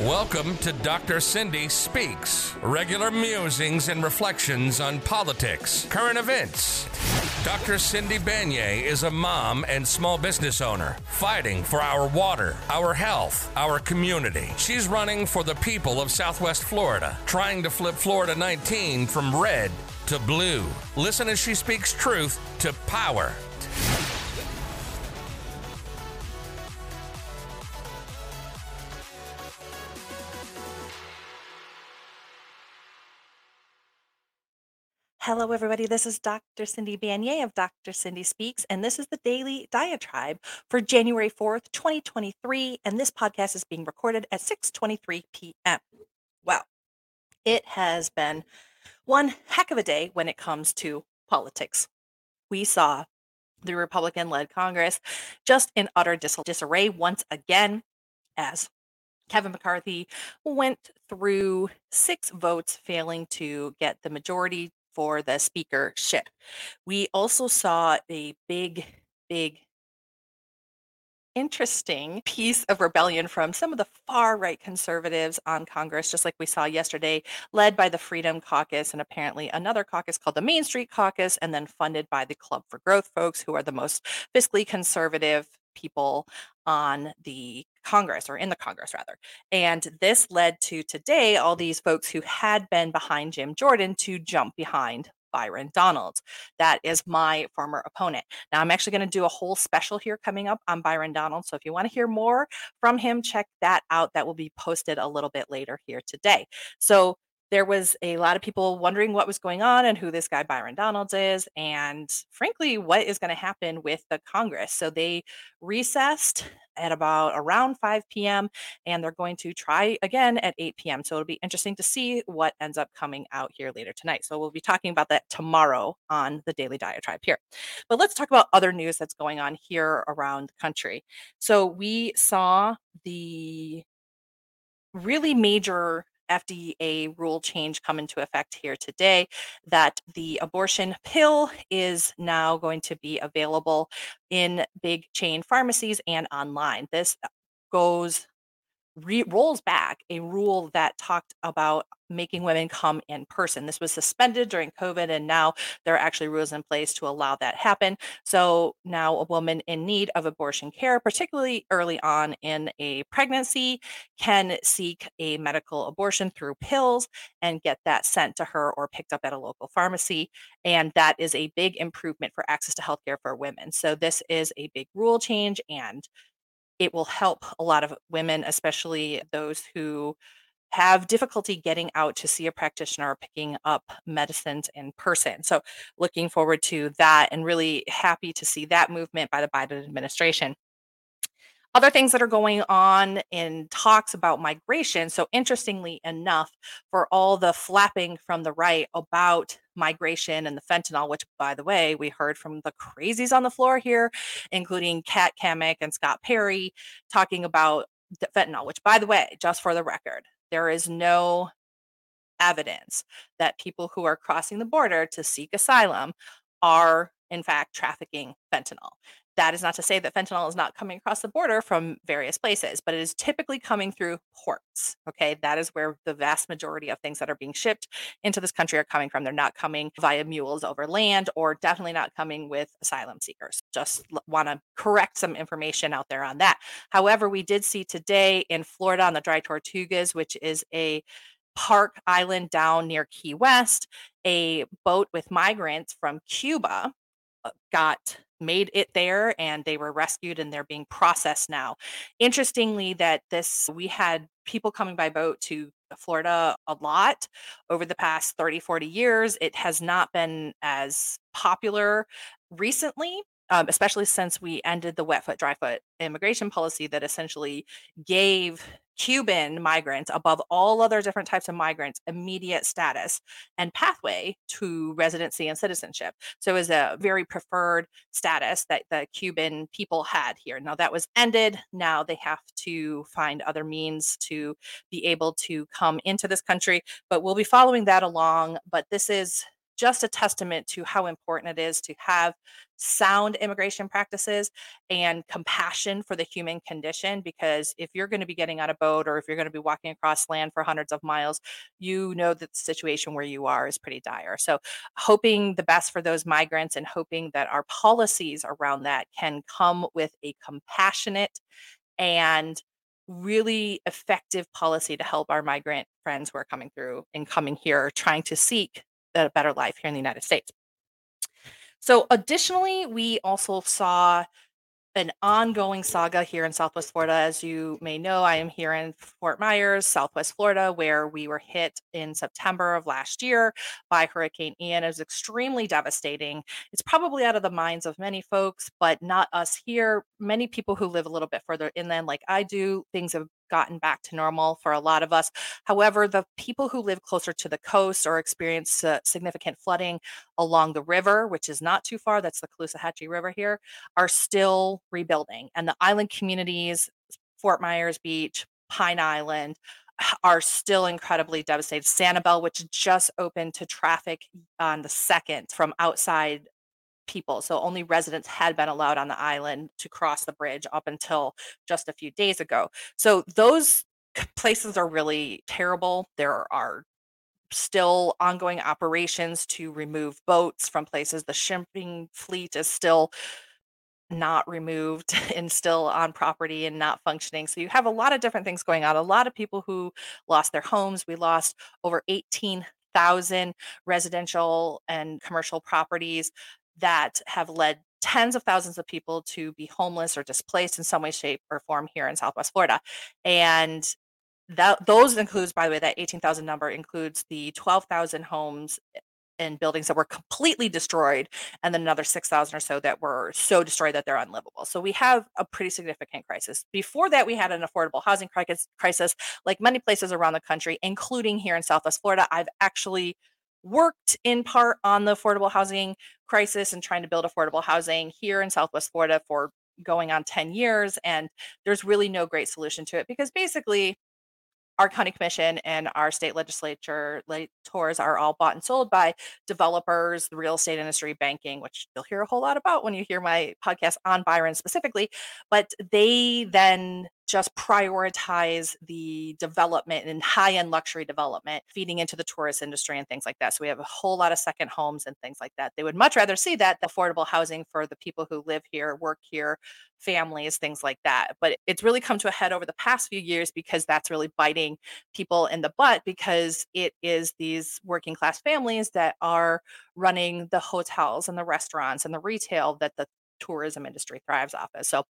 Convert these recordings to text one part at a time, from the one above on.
Welcome to Dr. Cindy Speaks, regular musings and reflections on politics, current events. Dr. Cindy Banyai is a mom and small business owner fighting for our water, our health, our community. She's running for the people of Southwest Florida, trying to flip Florida 19 from red to blue. Listen as she speaks truth to power. Hello, everybody. This is Dr. Cindy Banyai of Dr. Cindy Speaks, and this is the Daily Diatribe for January 4th, 2023. And this podcast is being recorded at 6:23 p.m. Well, it has been one heck of a day when it comes to politics. We saw the Republican-led Congress just in utter dis- disarray once again as Kevin McCarthy went through six votes, failing to get the majority for the speakership. We also saw a big, big, interesting piece of rebellion from some of the far right conservatives on Congress, just like we saw yesterday, led by the Freedom Caucus and apparently another caucus called the Main Street Caucus, and then funded by the Club for Growth folks, who are the most fiscally conservative people on the Congress or in the Congress rather. And this led to today all these folks who had been behind Jim Jordan to jump behind Byron Donald. That is my former opponent. Now, I'm actually going to do a whole special here coming up on Byron Donald. So if you want to hear more from him, check that out. That will be posted a little bit later here today. So there was a lot of people wondering what was going on and who this guy Byron Donalds is, and frankly, what is going to happen with the Congress. So they recessed at about around 5 p.m. and they're going to try again at 8 p.m. So it'll be interesting to see what ends up coming out here later tonight. So we'll be talking about that tomorrow on the Daily Diatribe here. But let's talk about other news that's going on here around the country. So we saw the really major FDA rule change come into effect here today that the abortion pill is now going to be available in big chain pharmacies and online. This goes re- rolls back a rule that talked about making women come in person. This was suspended during COVID, and now there are actually rules in place to allow that happen. So now a woman in need of abortion care, particularly early on in a pregnancy, can seek a medical abortion through pills and get that sent to her or picked up at a local pharmacy. And that is a big improvement for access to healthcare for women. So this is a big rule change and it will help a lot of women, especially those who have difficulty getting out to see a practitioner or picking up medicines in person. So, looking forward to that and really happy to see that movement by the Biden administration other things that are going on in talks about migration. So, interestingly enough, for all the flapping from the right about migration and the fentanyl, which, by the way, we heard from the crazies on the floor here, including Kat Cammack and Scott Perry, talking about fentanyl, which, by the way, just for the record, there is no evidence that people who are crossing the border to seek asylum are in fact trafficking fentanyl. That is not to say that fentanyl is not coming across the border from various places, but it is typically coming through ports. Okay. That is where the vast majority of things that are being shipped into this country are coming from. They're not coming via mules over land or definitely not coming with asylum seekers. Just want to correct some information out there on that. However, we did see today in Florida on the Dry Tortugas, which is a Park Island down near Key West, a boat with migrants from Cuba Uh, got made it there and they were rescued and they're being processed now. Interestingly, that this we had people coming by boat to Florida a lot over the past 30, 40 years. It has not been as popular recently um, especially since we ended the wet foot, dry foot immigration policy that essentially gave Cuban migrants, above all other different types of migrants, immediate status and pathway to residency and citizenship. So it was a very preferred status that the Cuban people had here. Now that was ended. Now they have to find other means to be able to come into this country. But we'll be following that along. But this is just a testament to how important it is to have sound immigration practices and compassion for the human condition. Because if you're going to be getting on a boat or if you're going to be walking across land for hundreds of miles, you know that the situation where you are is pretty dire. So, hoping the best for those migrants and hoping that our policies around that can come with a compassionate and really effective policy to help our migrant friends who are coming through and coming here trying to seek a better life here in the United States. So, additionally, we also saw an ongoing saga here in Southwest Florida. As you may know, I am here in Fort Myers, Southwest Florida, where we were hit in September of last year by Hurricane Ian. It was extremely devastating. It's probably out of the minds of many folks, but not us here. Many people who live a little bit further inland, like I do, things have gotten back to normal for a lot of us. However, the people who live closer to the coast or experience uh, significant flooding along the river, which is not too far, that's the Caloosahatchee River here, are still rebuilding. And the island communities, Fort Myers Beach, Pine Island, are still incredibly devastated. Sanibel, which just opened to traffic on the second from outside people. So only residents had been allowed on the island to cross the bridge up until just a few days ago. So those places are really terrible. There are still ongoing operations to remove boats from places. The shipping fleet is still not removed and still on property and not functioning. So you have a lot of different things going on. A lot of people who lost their homes. We lost over 18,000 residential and commercial properties that have led tens of thousands of people to be homeless or displaced in some way, shape, or form here in Southwest Florida. And that those includes, by the way, that 18,000 number includes the 12,000 homes and buildings that were completely destroyed, and then another 6,000 or so that were so destroyed that they're unlivable. So we have a pretty significant crisis. Before that, we had an affordable housing crisis, like many places around the country, including here in Southwest Florida. I've actually worked in part on the affordable housing crisis and trying to build affordable housing here in Southwest Florida for going on 10 years. And there's really no great solution to it because basically, our county commission and our state legislature tours are all bought and sold by developers, the real estate industry, banking, which you'll hear a whole lot about when you hear my podcast on Byron specifically. But they then just prioritize the development and high end luxury development, feeding into the tourist industry and things like that. So we have a whole lot of second homes and things like that. They would much rather see that affordable housing for the people who live here, work here, families, things like that. But it's really come to a head over the past few years because that's really biting people in the butt because it is these working class families that are running the hotels and the restaurants and the retail that the tourism industry thrives off of. So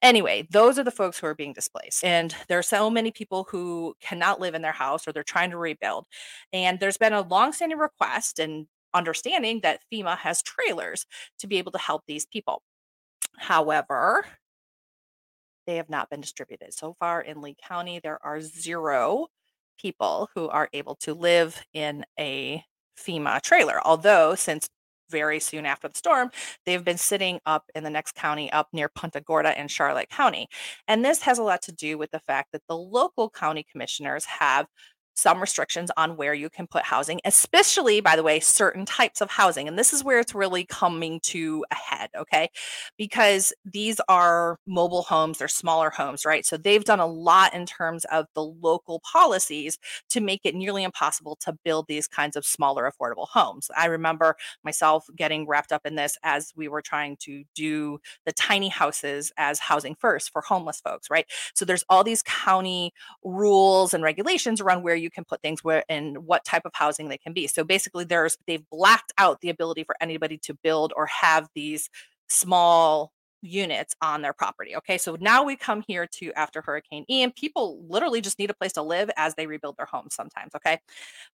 Anyway, those are the folks who are being displaced. And there are so many people who cannot live in their house or they're trying to rebuild. And there's been a longstanding request and understanding that FEMA has trailers to be able to help these people. However, they have not been distributed. So far in Lee County, there are zero people who are able to live in a FEMA trailer. Although, since very soon after the storm, they've been sitting up in the next county up near Punta Gorda and Charlotte County. And this has a lot to do with the fact that the local county commissioners have some restrictions on where you can put housing, especially, by the way, certain types of housing. And this is where it's really coming to a head, okay? Because these are mobile homes, they're smaller homes, right? So they've done a lot in terms of the local policies to make it nearly impossible to build these kinds of smaller, affordable homes. I remember myself getting wrapped up in this as we were trying to do the tiny houses as housing first for homeless folks, right? So there's all these county rules and regulations around where you you can put things where and what type of housing they can be. So basically there's they've blacked out the ability for anybody to build or have these small units on their property. Okay. So now we come here to after Hurricane Ian, people literally just need a place to live as they rebuild their homes sometimes. Okay.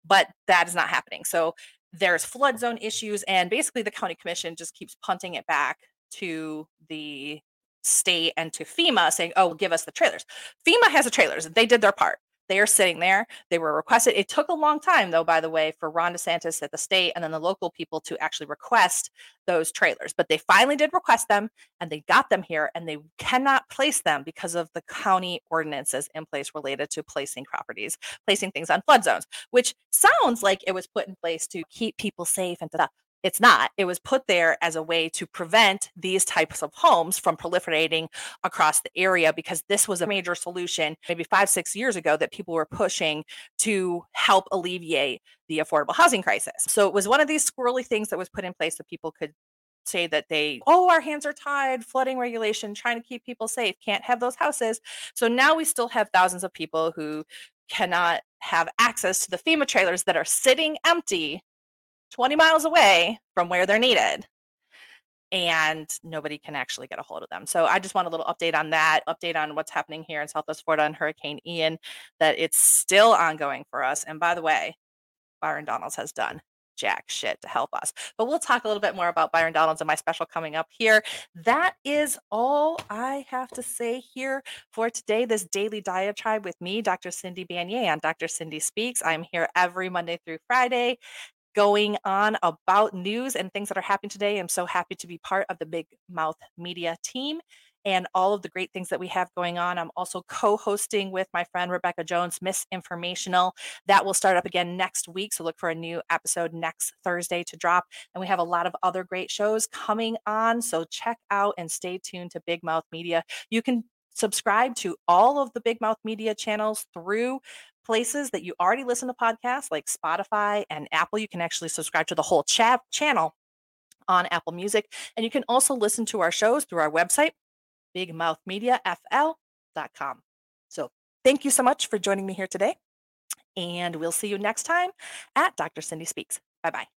But that is not happening. So there's flood zone issues, and basically the county commission just keeps punting it back to the state and to FEMA saying, oh, give us the trailers. FEMA has the trailers. They did their part They are sitting there. They were requested. It took a long time, though, by the way, for Ron DeSantis at the state and then the local people to actually request those trailers. But they finally did request them and they got them here and they cannot place them because of the county ordinances in place related to placing properties, placing things on flood zones, which sounds like it was put in place to keep people safe and da it's not. It was put there as a way to prevent these types of homes from proliferating across the area because this was a major solution maybe five, six years ago that people were pushing to help alleviate the affordable housing crisis. So it was one of these squirrely things that was put in place that people could say that they, oh, our hands are tied, flooding regulation, trying to keep people safe, can't have those houses. So now we still have thousands of people who cannot have access to the FEMA trailers that are sitting empty 20 miles away from where they're needed and nobody can actually get a hold of them. So I just want a little update on that, update on what's happening here in Southwest Florida on Hurricane Ian, that it's still ongoing for us. And by the way, Byron Donalds has done jack shit to help us. But we'll talk a little bit more about Byron Donalds and my special coming up here. That is all I have to say here for today. This daily diatribe with me, Dr. Cindy Banyai on Dr. Cindy Speaks. I'm here every Monday through Friday going on about news and things that are happening today. I'm so happy to be part of the Big Mouth Media team and all of the great things that we have going on. I'm also co hosting with my friend Rebecca Jones, Misinformational. That will start up again next week. So look for a new episode next Thursday to drop. And we have a lot of other great shows coming on. So check out and stay tuned to Big Mouth Media. You can subscribe to all of the Big Mouth Media channels through places that you already listen to podcasts like Spotify and Apple. You can actually subscribe to the whole chat channel on Apple Music. And you can also listen to our shows through our website, bigmouthmediafl.com. So thank you so much for joining me here today. And we'll see you next time at Dr. Cindy Speaks. Bye bye.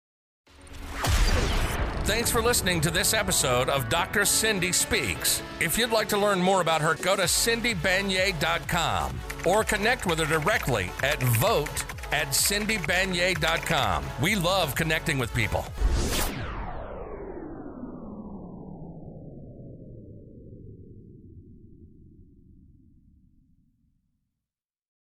Thanks for listening to this episode of Dr. Cindy Speaks. If you'd like to learn more about her, go to cindybanyai.com or connect with her directly at vote at cindybanyai.com. We love connecting with people.